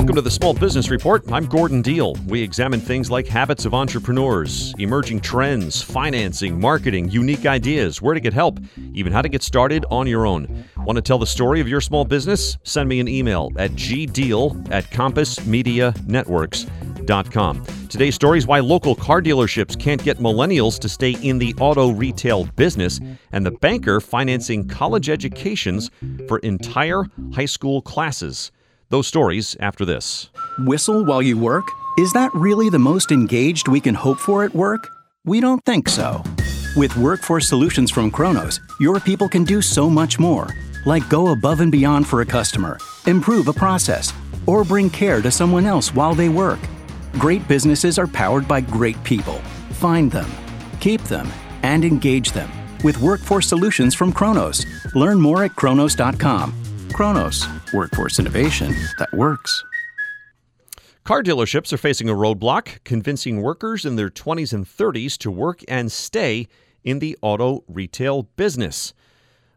Welcome to the Small Business Report. I'm Gordon Deal. We examine things like habits of entrepreneurs, emerging trends, financing, marketing, unique ideas, where to get help, even how to get started on your own. Want to tell the story of your small business? Send me an email at gdeal at compassmedianetworks.com. Today's story is why local car dealerships can't get millennials to stay in the auto retail business, and the banker financing college educations for entire high school classes. Those stories after this. Whistle while you work? Is that really the most engaged we can hope for at work? We don't think so. With Workforce Solutions from Kronos, your people can do so much more, like go above and beyond for a customer, improve a process, or bring care to someone else while they work. Great businesses are powered by great people. Find them, keep them, and engage them with Workforce Solutions from Kronos. Learn more at kronos.com. Kronos, workforce innovation that works. Car dealerships are facing a roadblock, convincing workers in their 20s and 30s to work and stay in the auto retail business.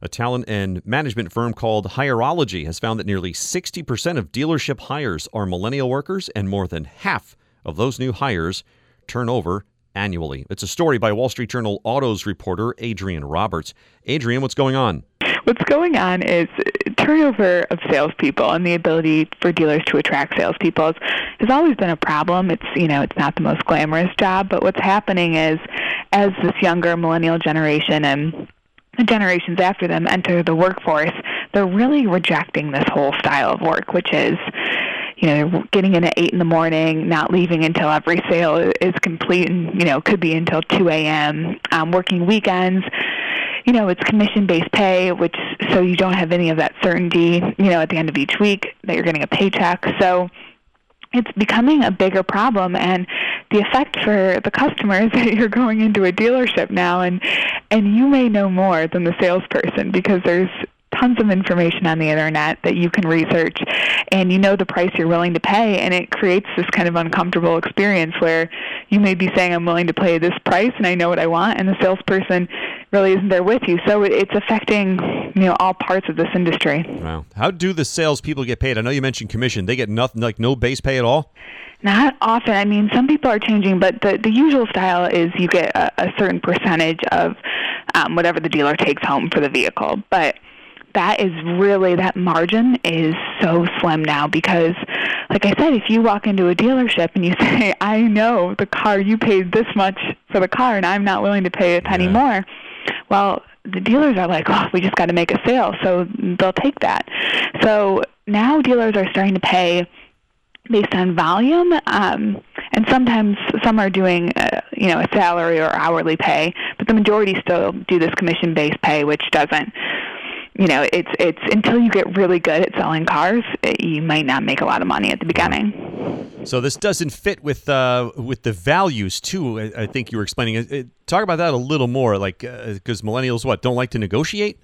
A talent and management firm called Hireology has found that nearly 60% of dealership hires are millennial workers, and more than half of those new hires turn over annually. It's a story by Wall Street Journal Autos reporter Adrienne Roberts. Adrienne, what's going on? What's going on is turnover of salespeople and the ability for dealers to attract salespeople has always been a problem. It's you know it's not the most glamorous job, but what's happening is as this younger millennial generation and the generations after them enter the workforce, they're really rejecting this whole style of work, which is you know, getting in at eight in the morning, not leaving until every sale is complete, and you know, could be until two a.m. Um, working weekends, you know, it's commission based pay, which so you don't have any of that certainty, you know, at the end of each week that you're getting a paycheck. So it's becoming a bigger problem and the effect for the customers that you're going into a dealership now and and you may know more than the salesperson because there's tons of information on the internet that you can research and you know the price you're willing to pay and it creates this kind of uncomfortable experience where you may be saying I'm willing to pay this price and I know what I want and the salesperson really isn't there with you. So it's affecting you know all parts of this industry. Wow. How do the salespeople get paid? I know you mentioned commission. They get nothing like no base pay at all? Not often. I mean, some people are changing, but the the usual style is you get a, a certain percentage of um, whatever the dealer takes home for the vehicle. But that is really that margin is so slim now because like I said, if you walk into a dealership and you say, I know the car you paid this much for the car and I'm not willing to pay a penny yeah. more, well, the dealers are like, oh, we just got to make a sale, so they'll take that. So now dealers are starting to pay based on volume, um, and sometimes some are doing, uh, you know, a salary or hourly pay, but the majority still do this commission-based pay, which doesn't you know, it's it's until you get really good at selling cars, you might not make a lot of money at the beginning. So this doesn't fit with uh, with the values too. I, I think you were explaining. It, talk about that a little more, like because uh, millennials what don't like to negotiate.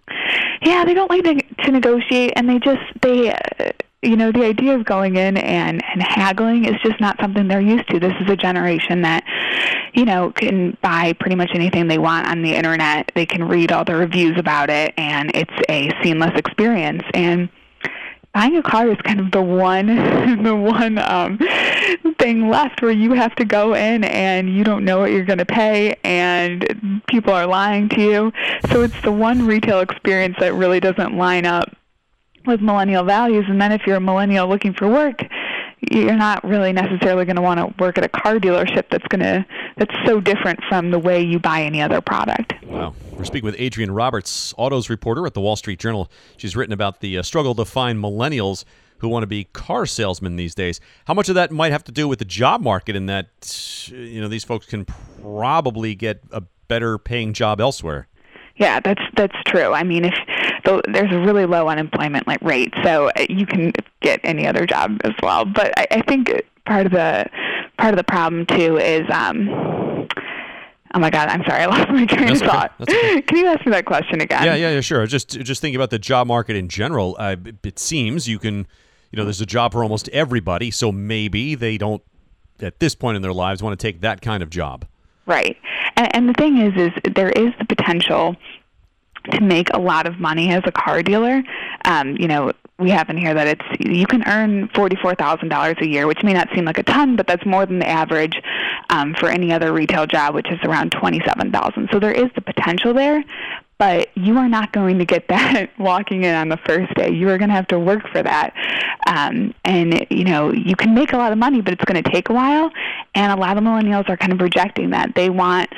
Yeah, they don't like to, to negotiate, and they just they. Uh, you know, the idea of going in and, and haggling is just not something they're used to. This is a generation that you know, can buy pretty much anything they want on the internet. They can read all the reviews about it, and it's a seamless experience. And buying a car is kind of the one, the one um, thing left where you have to go in and you don't know what you're going to pay, and people are lying to you. So it's the one retail experience that really doesn't line up with millennial values. And then if you're a millennial looking for work, you're not really necessarily going to want to work at a car dealership that's going to that's so different from the way you buy any other product. Wow. We're speaking with Adrienne Roberts, autos reporter at the Wall Street Journal. She's written about the uh, struggle to find millennials who want to be car salesmen these days. How much of that might have to do with the job market in that you know these folks can probably get a better paying job elsewhere? Yeah, that's that's true. I mean, if so there's a really low unemployment rate, so uh, you can get any other job as well. But I, I think part of the part of the problem too is um, Oh my God! I'm sorry, I lost my train That's of thought. Okay. Can you ask me that question again? Yeah, yeah, yeah, sure. Just, just thinking about the job market in general. Uh, it seems you can, you know, there's a job for almost everybody. So maybe they don't, at this point in their lives, want to take that kind of job. Right, and, and the thing is, is there is the potential to make a lot of money as a car dealer. Um, you know, we have in here that it's you can earn forty-four thousand dollars a year, which may not seem like a ton, but that's more than the average um, for any other retail job, which is around twenty-seven thousand. So there is the potential there, but you are not going to get that walking in on the first day. You are going to have to work for that, um, and you know you can make a lot of money, but it's going to take a while. And a lot of millennials are kind of rejecting that. They want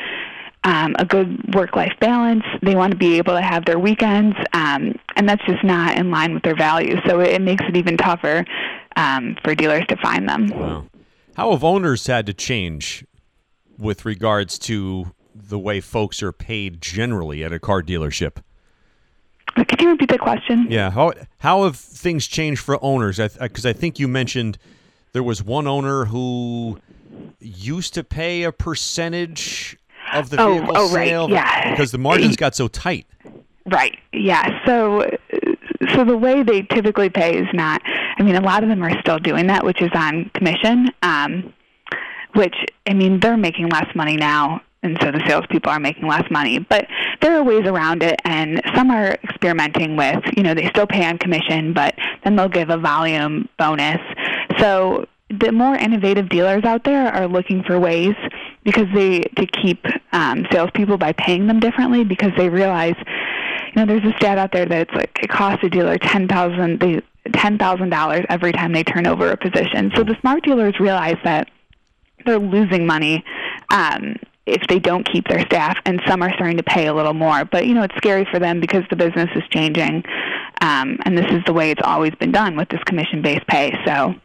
um, a good work-life balance. They want to be able to have their weekends, um, and that's just not in line with their values. So it, it makes it even tougher um, for dealers to find them. Wow. How have owners had to change with regards to the way folks are paid generally at a car dealership? Could you repeat the question? Yeah. How how have things changed for owners? Because I, I, I think you mentioned there was one owner who used to pay a percentage of the oh, vehicle oh, sale right. yeah. because the margins got so tight. Right. Yeah. So so the way they typically pay is not. I mean, a lot of them are still doing that, which is on commission. Um, which I mean, they're making less money now, and so the salespeople are making less money. But there are ways around it, and some are experimenting with. You know, they still pay on commission, but then they'll give a volume bonus. So the more innovative dealers out there are looking for ways because they to keep um, salespeople by paying them differently because they realize, you know, there's a stat out there that it's like it costs a dealer ten thousand they ten thousand dollars every time they turn over a position. So the smart dealers realize that they're losing money um, if they don't keep their staff, and some are starting to pay a little more. But you know, it's scary for them because the business is changing, um, and this is the way it's always been done with this commission-based pay. So.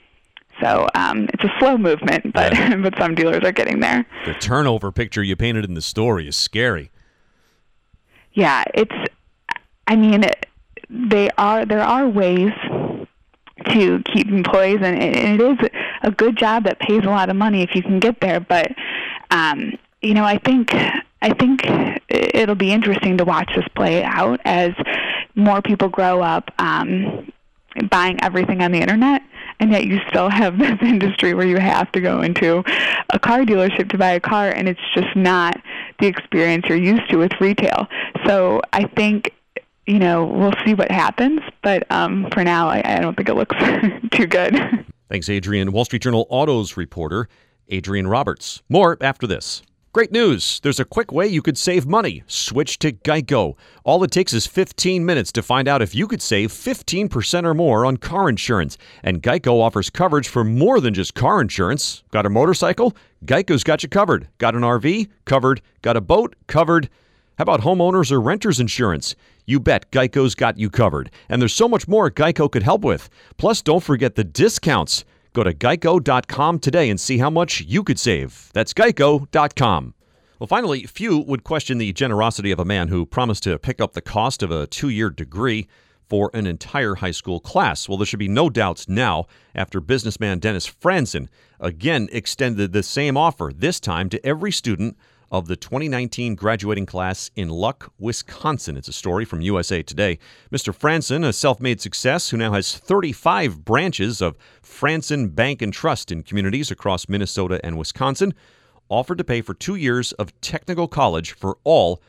So um, it's a slow movement, but Yeah. but some dealers are getting there. The turnover picture you painted in the story is scary. Yeah, it's. I mean, they are. There are ways to keep employees, and it, and it is a good job that pays a lot of money if you can get there. But um, you know, I think I think it'll be interesting to watch this play out as more people grow up um, buying everything on the internet. And yet, you still have this industry where you have to go into a car dealership to buy a car, and it's just not the experience you're used to with retail. So, I think you know, we'll see what happens. But um, for now, I, I don't think it looks too good. Thanks, Adrienne. Wall Street Journal Autos reporter Adrienne Roberts. More after this. Great news! There's a quick way you could save money. Switch to Geico. All it takes is 15 minutes to find out if you could save 15% or more on car insurance. And Geico offers coverage for more than just car insurance. Got a motorcycle? Geico's got you covered. Got an RV? Covered. Got a boat? Covered. How about homeowners or renters insurance? You bet Geico's got you covered. And there's so much more Geico could help with. Plus, don't forget the discounts. Go to geico.com today and see how much you could save. That's geico.com. Well, finally, few would question the generosity of a man who promised to pick up the cost of a two year degree for an entire high school class. Well, there should be no doubts now after businessman Dennis Frandsen again extended the same offer, this time to every student of the 2019 graduating class in Luck, Wisconsin. It's a story from USA Today. Mr. Frandsen, a self made success who now has 35 branches of Frandsen Bank and Trust in communities across Minnesota and Wisconsin, offered to pay for two years of technical college for all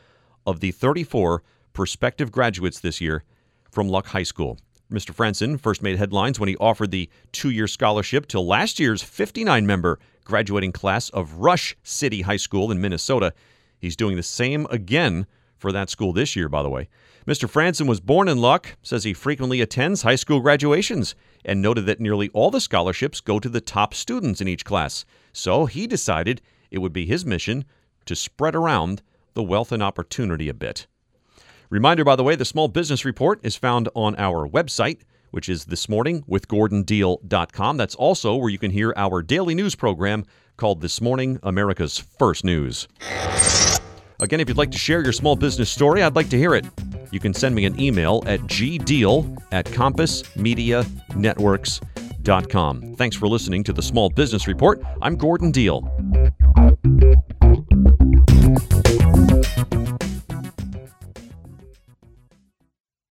of the 34 prospective graduates this year from Luck High School. Mr. Frandsen first made headlines when he offered the two year scholarship to last year's 59 member graduating class of Rush City High School in Minnesota. He's doing the same again for that school this year, by the way. Mr. Frandsen was born in Luck, says he frequently attends high school graduations, and noted that nearly all the scholarships go to the top students in each class. So he decided it would be his mission to spread around the wealth and opportunity a bit. Reminder, by the way, the Small Business Report is found on our website, which is thismorningwithgordondeal.com. That's also where you can hear our daily news program called This Morning, America's First News. Again, if you'd like to share your small business story, I'd like to hear it. You can send me an email at gdeal at compassmedianetworks.com. Thanks for listening to the Small Business Report. I'm Gordon Deal.